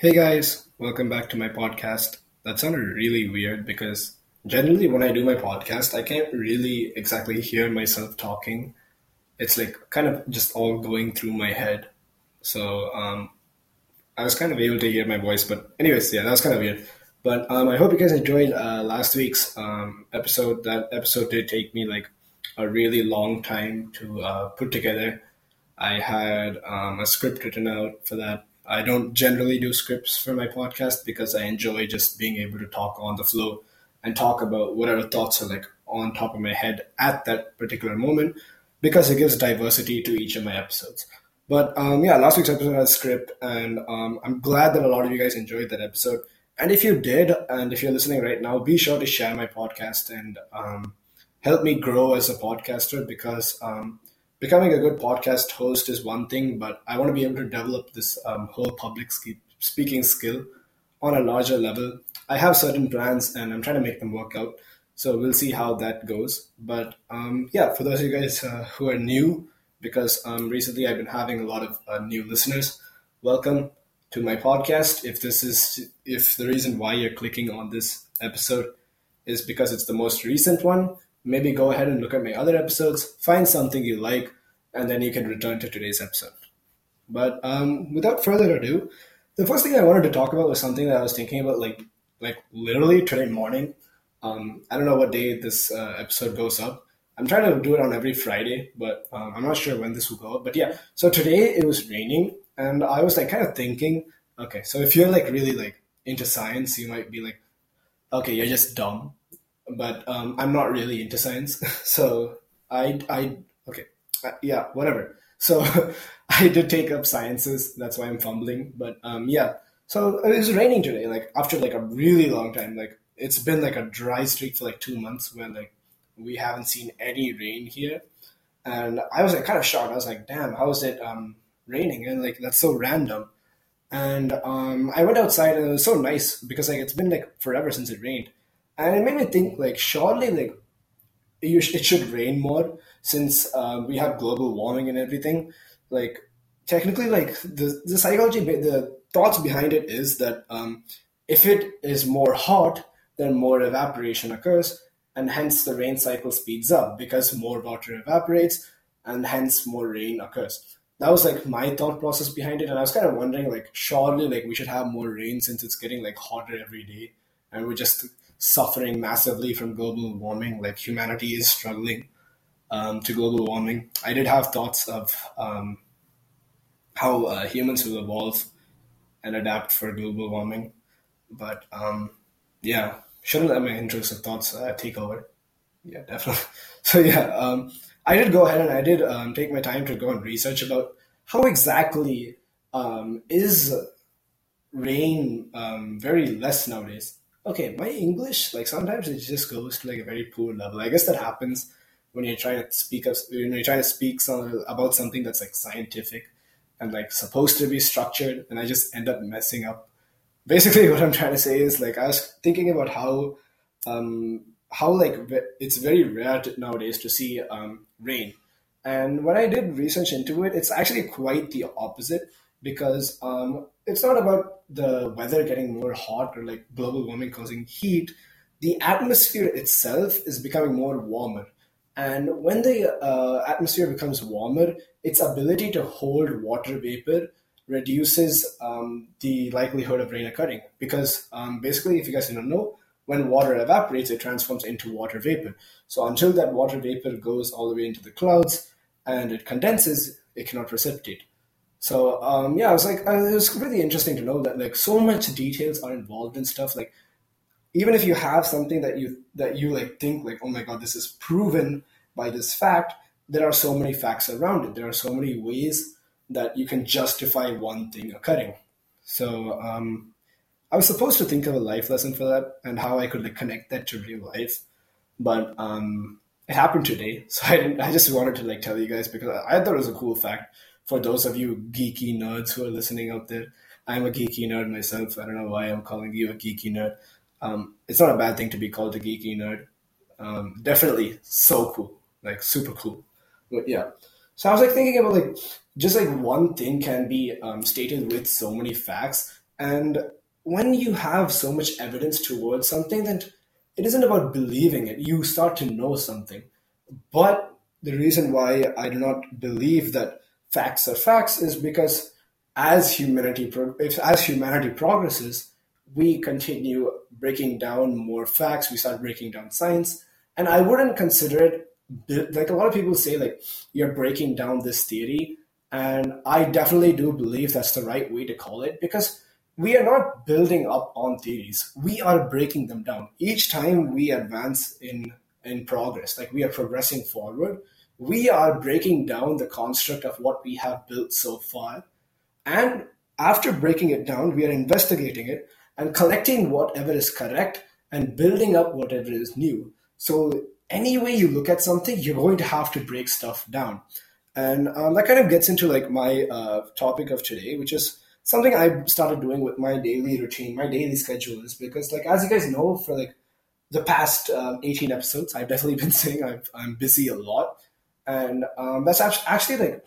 Hey guys, welcome back to my podcast. That sounded really weird because generally when I do my podcast, I can't really exactly hear myself talking. It's like kind of just all going through my head. So um, I was kind of able to hear my voice, but anyways, yeah, that was kind of weird. But um, I hope you guys enjoyed uh, last week's um, episode. That episode did take me like a really long time to uh, put together. I had um, a script written out for that I don't generally do scripts for my podcast because I enjoy just being able to talk on the flow and talk about whatever thoughts are like on top of my head at that particular moment because it gives diversity to each of my episodes. But um, yeah, last week's episode had a script, and um, I'm glad that a lot of you guys enjoyed that episode. And if you did, and if you're listening right now, be sure to share my podcast and um, help me grow as a podcaster because um, becoming a good podcast host is one thing, but I want to be able to develop this um, whole public speaking skill on a larger level. I have certain plans and I'm trying to make them work out. So we'll see how that goes. But um, yeah, for those of you guys uh, who are new, because um, recently I've been having a lot of uh, new listeners, welcome to my podcast. If this is, if the reason why you're clicking on this episode is because it's the most recent one, maybe go ahead and look at my other episodes, find something you like, and then you can return to today's episode. But um, without further ado, the first thing I wanted to talk about was something that I was thinking about, like like literally today morning. Um, I don't know what day this uh, episode goes up. I'm trying to do it on every Friday, but um, I'm not sure when this will go up. But yeah, so today it was raining, and I was like kind of thinking, okay, so if you're like really like into science, you might be like, okay, you're just dumb but um, I'm not really into science. so I, I, okay, uh, yeah, whatever. So I did take up sciences. That's why I'm fumbling. But um, yeah, so it was raining today. Like after like a really long time. Like it's been like a dry streak for like two months where like we haven't seen any rain here. And I was like kind of shocked. I was like, damn, how is it um, raining? And like that's so random. And um, I went outside and it was so nice because like it's been like forever since it rained and it made me think like surely like it should rain more since uh, we have global warming and everything. Like technically like the, the psychology the thoughts behind it is that um, if it is more hot then more evaporation occurs and hence the rain cycle speeds up because more water evaporates and hence more rain occurs. That was like my thought process behind it and i was kind of wondering like surely like we should have more rain since it's getting like hotter every day and we're just suffering massively from global warming. Like humanity is struggling um, to global warming. I did have thoughts of um, how uh, humans will evolve and adapt for global warming, but um, yeah, shouldn't let my intrusive thoughts uh, take over. Yeah, definitely. So yeah, um, I did go ahead and I did um, take my time to go and research about how exactly um, is rain very less nowadays okay, my English, like sometimes it just goes to like a very poor level. I guess that happens when you're trying to speak of, when you're trying to speak some, about something that's like scientific and like supposed to be structured, and I just end up messing up. Basically, what I'm trying to say is like I was thinking about how um, how like it's very rare to, nowadays to see um, rain, and when I did research into it, it's actually quite the opposite because um, it's not about the weather getting more hot or like global warming causing heat. The atmosphere itself is becoming more warmer. And when the uh, atmosphere becomes warmer, its ability to hold water vapor reduces um, the likelihood of rain occurring. Because um, basically, if you guys don't know, when water evaporates, it transforms into water vapor. So until that water vapor goes all the way into the clouds and it condenses, it cannot precipitate. So um, yeah, I was like, uh, it was really interesting to know that like so much details are involved in stuff. Like even if you have something that you that you like think like, oh my god, this is proven by this fact, there are so many facts around it. There are so many ways that you can justify one thing occurring. So um, I was supposed to think of a life lesson for that and how I could like connect that to real life, but um, it happened today. So I didn't. I just wanted to like tell you guys because I thought it was a cool fact for those of you geeky nerds who are listening out there, I'm a geeky nerd myself. I don't know why I'm calling you a geeky nerd. Um, it's not a bad thing to be called a geeky nerd. Um, definitely so cool, like super cool. But yeah, so I was like thinking about like just like one thing can be um, stated with so many facts, And when you have so much evidence towards something, then it isn't about believing it. You start to know something. But the reason why I do not believe that facts are facts is because as humanity pro as humanity progresses, we continue breaking down more facts. We start breaking down science, and I wouldn't consider it like a lot of people say like you're breaking down this theory, and I definitely do believe that's the right way to call it because we are not building up on theories. We are breaking them down each time we advance in in progress. Like we are progressing forward, we are breaking down the construct of what we have built so far. And after breaking it down, we are investigating it and collecting whatever is correct and building up whatever is new. So, any way you look at something, you're going to have to break stuff down. And um, that kind of gets into like my uh, topic of today, which is something I started doing with my daily routine, my daily schedule is because, like, as you guys know, for like the past um, 18 episodes, I've definitely been saying i am busy a lot. And um, that's actually like,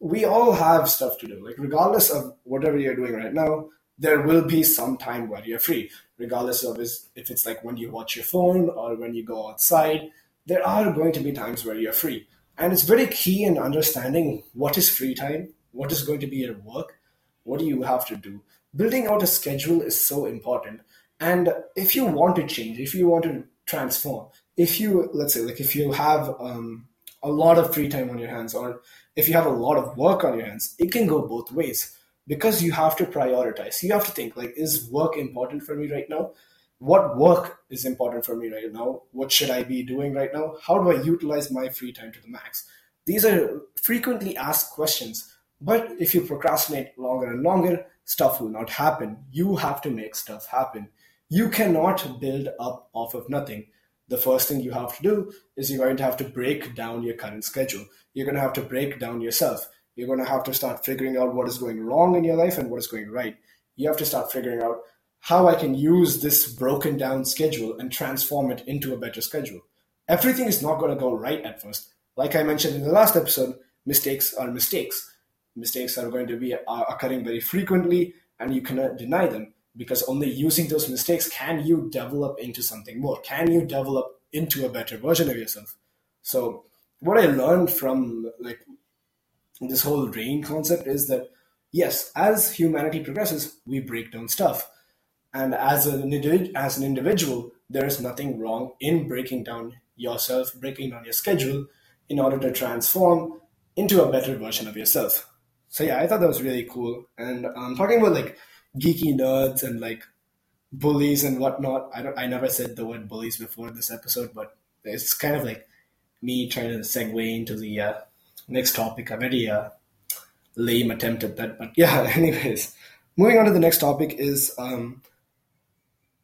we all have stuff to do. Like, regardless of whatever you're doing right now, there will be some time where you're free, regardless of is, if it's like when you watch your phone or when you go outside. There are going to be times where you're free. And it's very key in understanding what is free time, what is going to be your work, what do you have to do. Building out a schedule is so important and if you want to change, if you want to transform, if you, let's say, like if you have um, a lot of free time on your hands, or if you have a lot of work on your hands, it can go both ways because you have to prioritize. You have to think, like, is work important for me right now? What work is important for me right now? What should I be doing right now? How do I utilize my free time to the max? These are frequently asked questions. But if you procrastinate longer and longer, stuff will not happen. You have to make stuff happen you cannot build up off of nothing. The first thing you have to do is you're going to have to break down your current schedule. You're going to have to break down yourself. You're going to have to start figuring out what is going wrong in your life and what is going right. You have to start figuring out how I can use this broken down schedule and transform it into a better schedule. Everything is not going to go right at first. Like I mentioned in the last episode, mistakes are mistakes. Mistakes are going to be are occurring very frequently, and you cannot deny them because only using those mistakes can you develop into something more can you develop into a better version of yourself. So what i learned from like this whole rain concept is that yes as humanity progresses we break down stuff. And as an as an individual there is nothing wrong in breaking down yourself breaking down your schedule in order to transform into a better version of yourself. So yeah i thought that was really cool. And um, talking about like geeky nerds and like bullies and whatnot. I don't. I never said the word bullies before in this episode, but it's kind of like me trying to segue into the uh, next topic. A very uh, lame attempt at that, but yeah. Anyways, moving on to the next topic is um,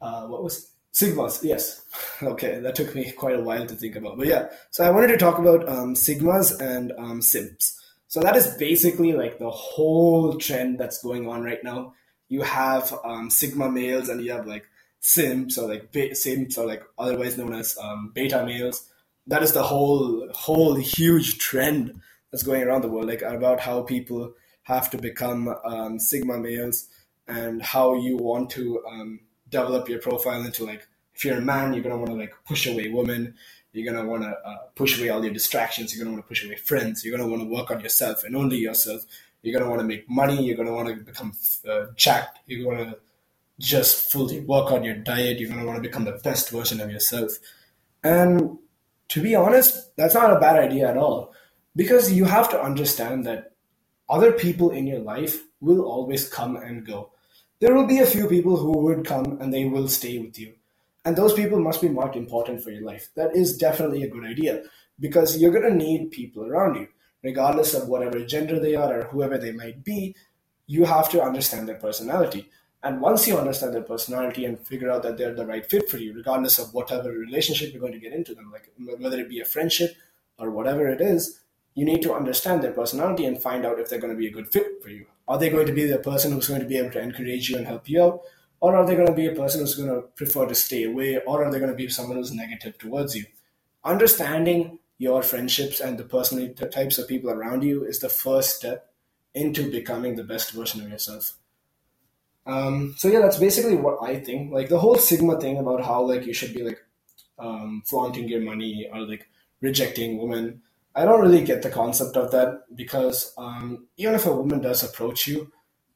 uh, what was sigmas? Yes. Okay, that took me quite a while to think about, but yeah. So I wanted to talk about um, sigmas and um, simps. So that is basically like the whole trend that's going on right now you have um, sigma males and you have like simps or like be- simps or like otherwise known as um, beta males. That is the whole whole huge trend that's going around the world, like about how people have to become um, sigma males and how you want to um, develop your profile into like if you're a man, you're gonna want to like push away women. You're gonna want to uh, push away all your distractions. You're gonna want to push away friends. You're gonna want to work on yourself and only yourself. You're going to want to make money. You're going to want to become uh, jacked. You're going to just fully work on your diet. You're going to want to become the best version of yourself. And to be honest, that's not a bad idea at all. Because you have to understand that other people in your life will always come and go. There will be a few people who would come and they will stay with you. And those people must be marked important for your life. That is definitely a good idea because you're going to need people around you regardless of whatever gender they are or whoever they might be, you have to understand their personality. And once you understand their personality and figure out that they're the right fit for you, regardless of whatever relationship you're going to get into them, like whether it be a friendship or whatever it is, you need to understand their personality and find out if they're going to be a good fit for you. Are they going to be the person who's going to be able to encourage you and help you out? Or are they going to be a person who's going to prefer to stay away? Or are they going to be someone who's negative towards you? Understanding your friendships and the personality types of people around you is the first step into becoming the best version of yourself. Um, so yeah, that's basically what I think. Like the whole Sigma thing about how like you should be like um, flaunting your money or like rejecting women. I don't really get the concept of that because um, even if a woman does approach you,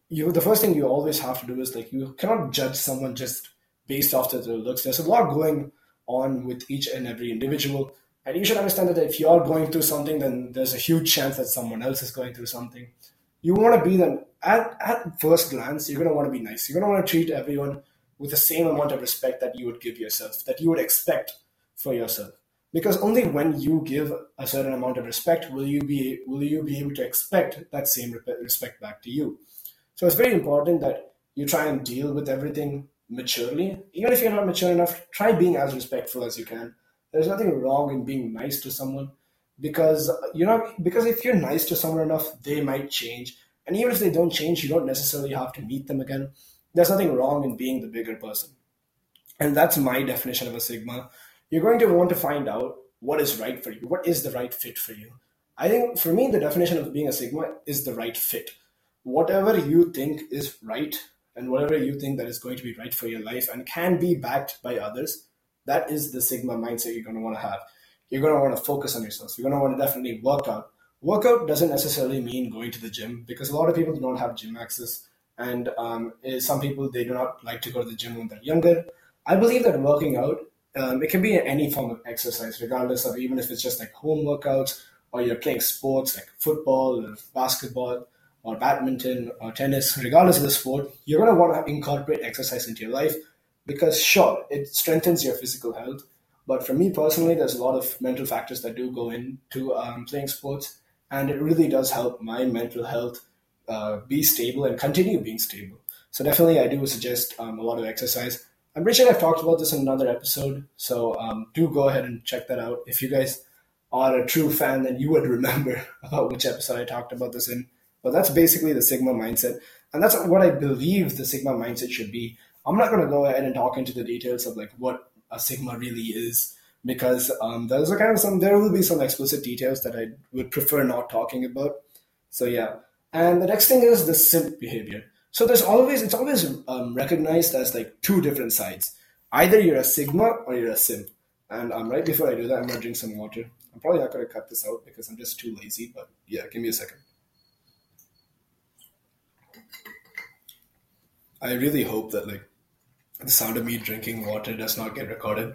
you the first thing you always have to do is like you cannot judge someone just based off of their looks. There's a lot going on with each and every individual, and you should understand that if you're going through something, then there's a huge chance that someone else is going through something. You want to be them at at first glance. You're gonna want to be nice. You're gonna want to treat everyone with the same amount of respect that you would give yourself, that you would expect for yourself because only when you give a certain amount of respect will you be will you be able to expect that same respect back to you so it's very important that you try and deal with everything maturely even if you're not mature enough try being as respectful as you can there's nothing wrong in being nice to someone because you know because if you're nice to someone enough they might change and even if they don't change you don't necessarily have to meet them again there's nothing wrong in being the bigger person and that's my definition of a sigma you're going to want to find out what is right for you, what is the right fit for you. I think for me, the definition of being a Sigma is the right fit. Whatever you think is right and whatever you think that is going to be right for your life and can be backed by others, that is the Sigma mindset you're going to want to have. You're going to want to focus on yourself. You're going to want to definitely work out. Workout doesn't necessarily mean going to the gym because a lot of people don't have gym access. And um, some people, they do not like to go to the gym when they're younger. I believe that working out um, it can be any form of exercise, regardless of even if it's just like home workouts or you're playing sports like football or basketball or badminton or tennis, regardless of the sport, you're going to want to incorporate exercise into your life because, sure, it strengthens your physical health. But for me personally, there's a lot of mental factors that do go into um, playing sports, and it really does help my mental health uh, be stable and continue being stable. So, definitely, I do suggest um, a lot of exercise. I'm pretty sure I've talked about this in another episode, so um, do go ahead and check that out. If you guys are a true fan, then you would remember about which episode I talked about this in. But that's basically the Sigma mindset, and that's what I believe the Sigma mindset should be. I'm not going to go ahead and talk into the details of like what a Sigma really is, because um, there's a kind of some there will be some explicit details that I would prefer not talking about. So yeah, and the next thing is the simp behavior. So there's always it's always um, recognized as like two different sides. Either you're a sigma or you're a simp. And um, right before I do that, I'm gonna drink some water. I'm probably not gonna cut this out because I'm just too lazy. But yeah, give me a second. I really hope that like the sound of me drinking water does not get recorded.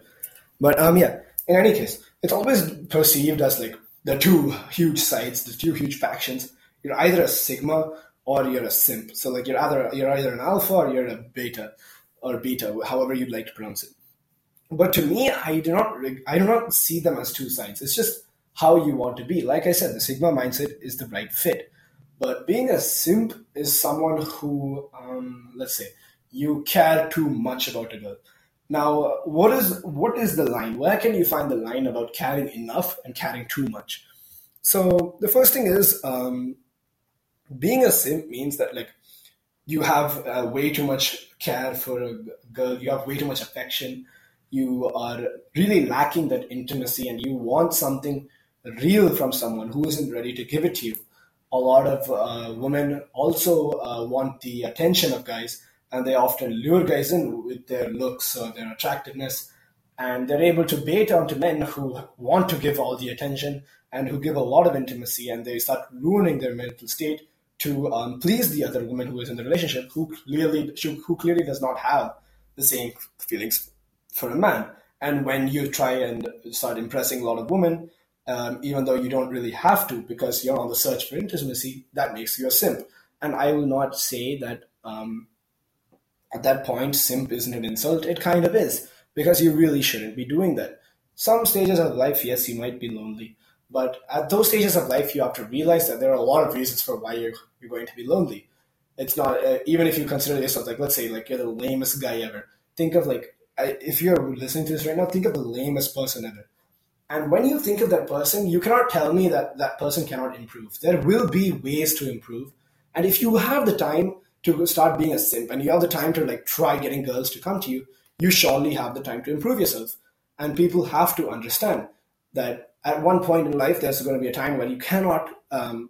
But um yeah, in any case, it's always perceived as like the two huge sides, the two huge factions. You're either a sigma or you're a simp. So like you're either you're either an alpha or you're a beta or beta, however you'd like to pronounce it. But to me, I do not I do not see them as two sides. It's just how you want to be. Like I said, the Sigma mindset is the right fit. But being a simp is someone who, um, let's say, you care too much about a girl. Now, what is what is the line? Where can you find the line about caring enough and caring too much? So the first thing is um, being a simp means that like you have uh, way too much care for a girl you have way too much affection you are really lacking that intimacy and you want something real from someone who isn't ready to give it to you a lot of uh, women also uh, want the attention of guys and they often lure guys in with their looks or their attractiveness and they're able to bait onto men who want to give all the attention and who give a lot of intimacy and they start ruining their mental state to um, please the other woman who is in the relationship who clearly who clearly does not have the same feelings for a man. And when you try and start impressing a lot of women, um, even though you don't really have to because you're on the search for intimacy, that makes you a simp. And I will not say that um, at that point simp isn't an insult. It kind of is because you really shouldn't be doing that. Some stages of life, yes, you might be lonely, but at those stages of life, you have to realize that there are a lot of reasons for why you're, you're going to be lonely. It's not, uh, even if you consider yourself, like, let's say, like, you're the lamest guy ever. Think of, like, I, if you're listening to this right now, think of the lamest person ever. And when you think of that person, you cannot tell me that that person cannot improve. There will be ways to improve. And if you have the time to start being a simp and you have the time to, like, try getting girls to come to you, you surely have the time to improve yourself. And people have to understand that at one point in life, there's going to be a time when you cannot um,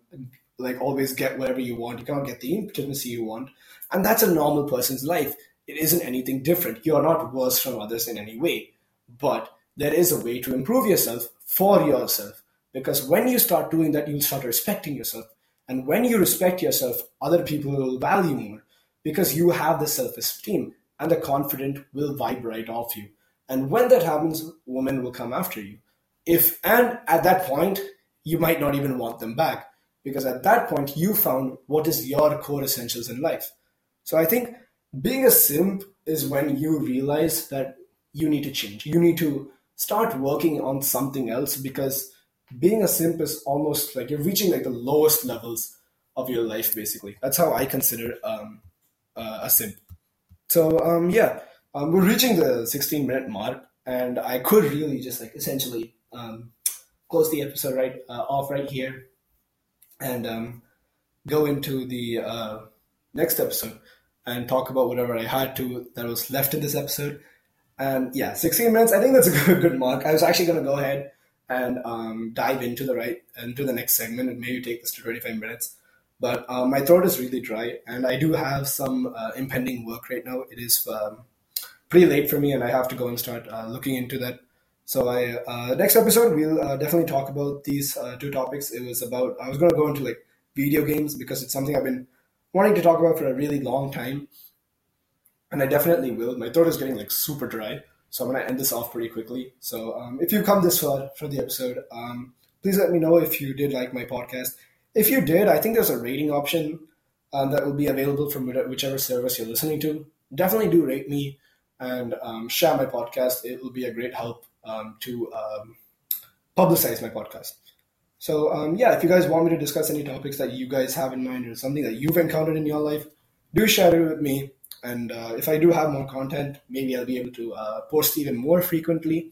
like always get whatever you want. You cannot get the intimacy you want. And that's a normal person's life. It isn't anything different. You're not worse from others in any way. But there is a way to improve yourself for yourself. Because when you start doing that, you'll start respecting yourself. And when you respect yourself, other people will value more because you have the self esteem and the confident will vibrate off you. And when that happens, women will come after you. If and at that point, you might not even want them back because at that point you found what is your core essentials in life. So I think being a simp is when you realize that you need to change. You need to start working on something else because being a simp is almost like you're reaching like the lowest levels of your life basically. That's how I consider um, uh, a simp. So um, yeah, um, we're reaching the 16 minute mark, and I could really just like essentially um, close the episode right uh, off right here, and um, go into the uh, next episode and talk about whatever I had to that was left in this episode. And yeah, 16 minutes. I think that's a good, good mark. I was actually going to go ahead and um, dive into the right into the next segment and maybe take this to 25 minutes. But uh, my throat is really dry, and I do have some uh, impending work right now. It is um, pretty late for me, and I have to go and start uh, looking into that. So I uh, next episode we'll uh, definitely talk about these two topics. It was about I was going to go into like video games because it's something I've been wanting to talk about for a really long time, and I definitely will. My throat is getting like super dry, so I'm going to end this off pretty quickly. So um, if you come this far for the episode, um, please let me know if you did like my podcast if you did, I think there's a rating option um, that will be available from whichever service you're listening to. Definitely do rate me and um, share my podcast. It will be a great help um, to um, publicize my podcast. So, yeah, if you guys want me to discuss any topics that you guys have in mind or something that you've encountered in your life, do share it with me. And uh, if I do have more content, maybe I'll be able to uh, post even more frequently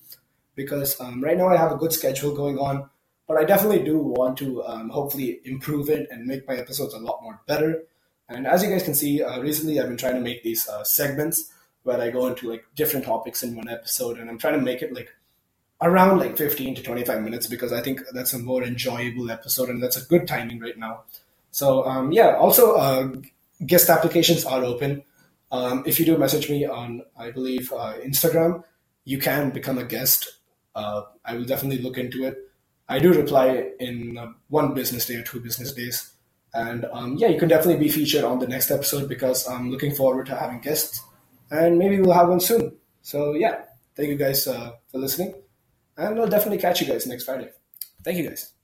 because um, right now I have a good schedule going on but I definitely do want to um, hopefully improve it and make my episodes a lot more better. And as you guys can see, uh, recently I've been trying to make these uh, segments where I go into like different topics in one episode, and I'm trying to make it like around like 15 to 25 minutes because I think that's a more enjoyable episode and that's a good timing right now. So um, yeah, also uh, guest applications are open. Um, if you do message me on, I believe uh, Instagram, you can become a guest. Uh, I will definitely look into it. I do reply in uh, one business day or two business days. And um, yeah, you can definitely be featured on the next episode because I'm looking forward to having guests. And maybe we'll have one soon. So yeah, thank you guys uh, for listening. And I'll definitely catch you guys next Friday. Thank you guys.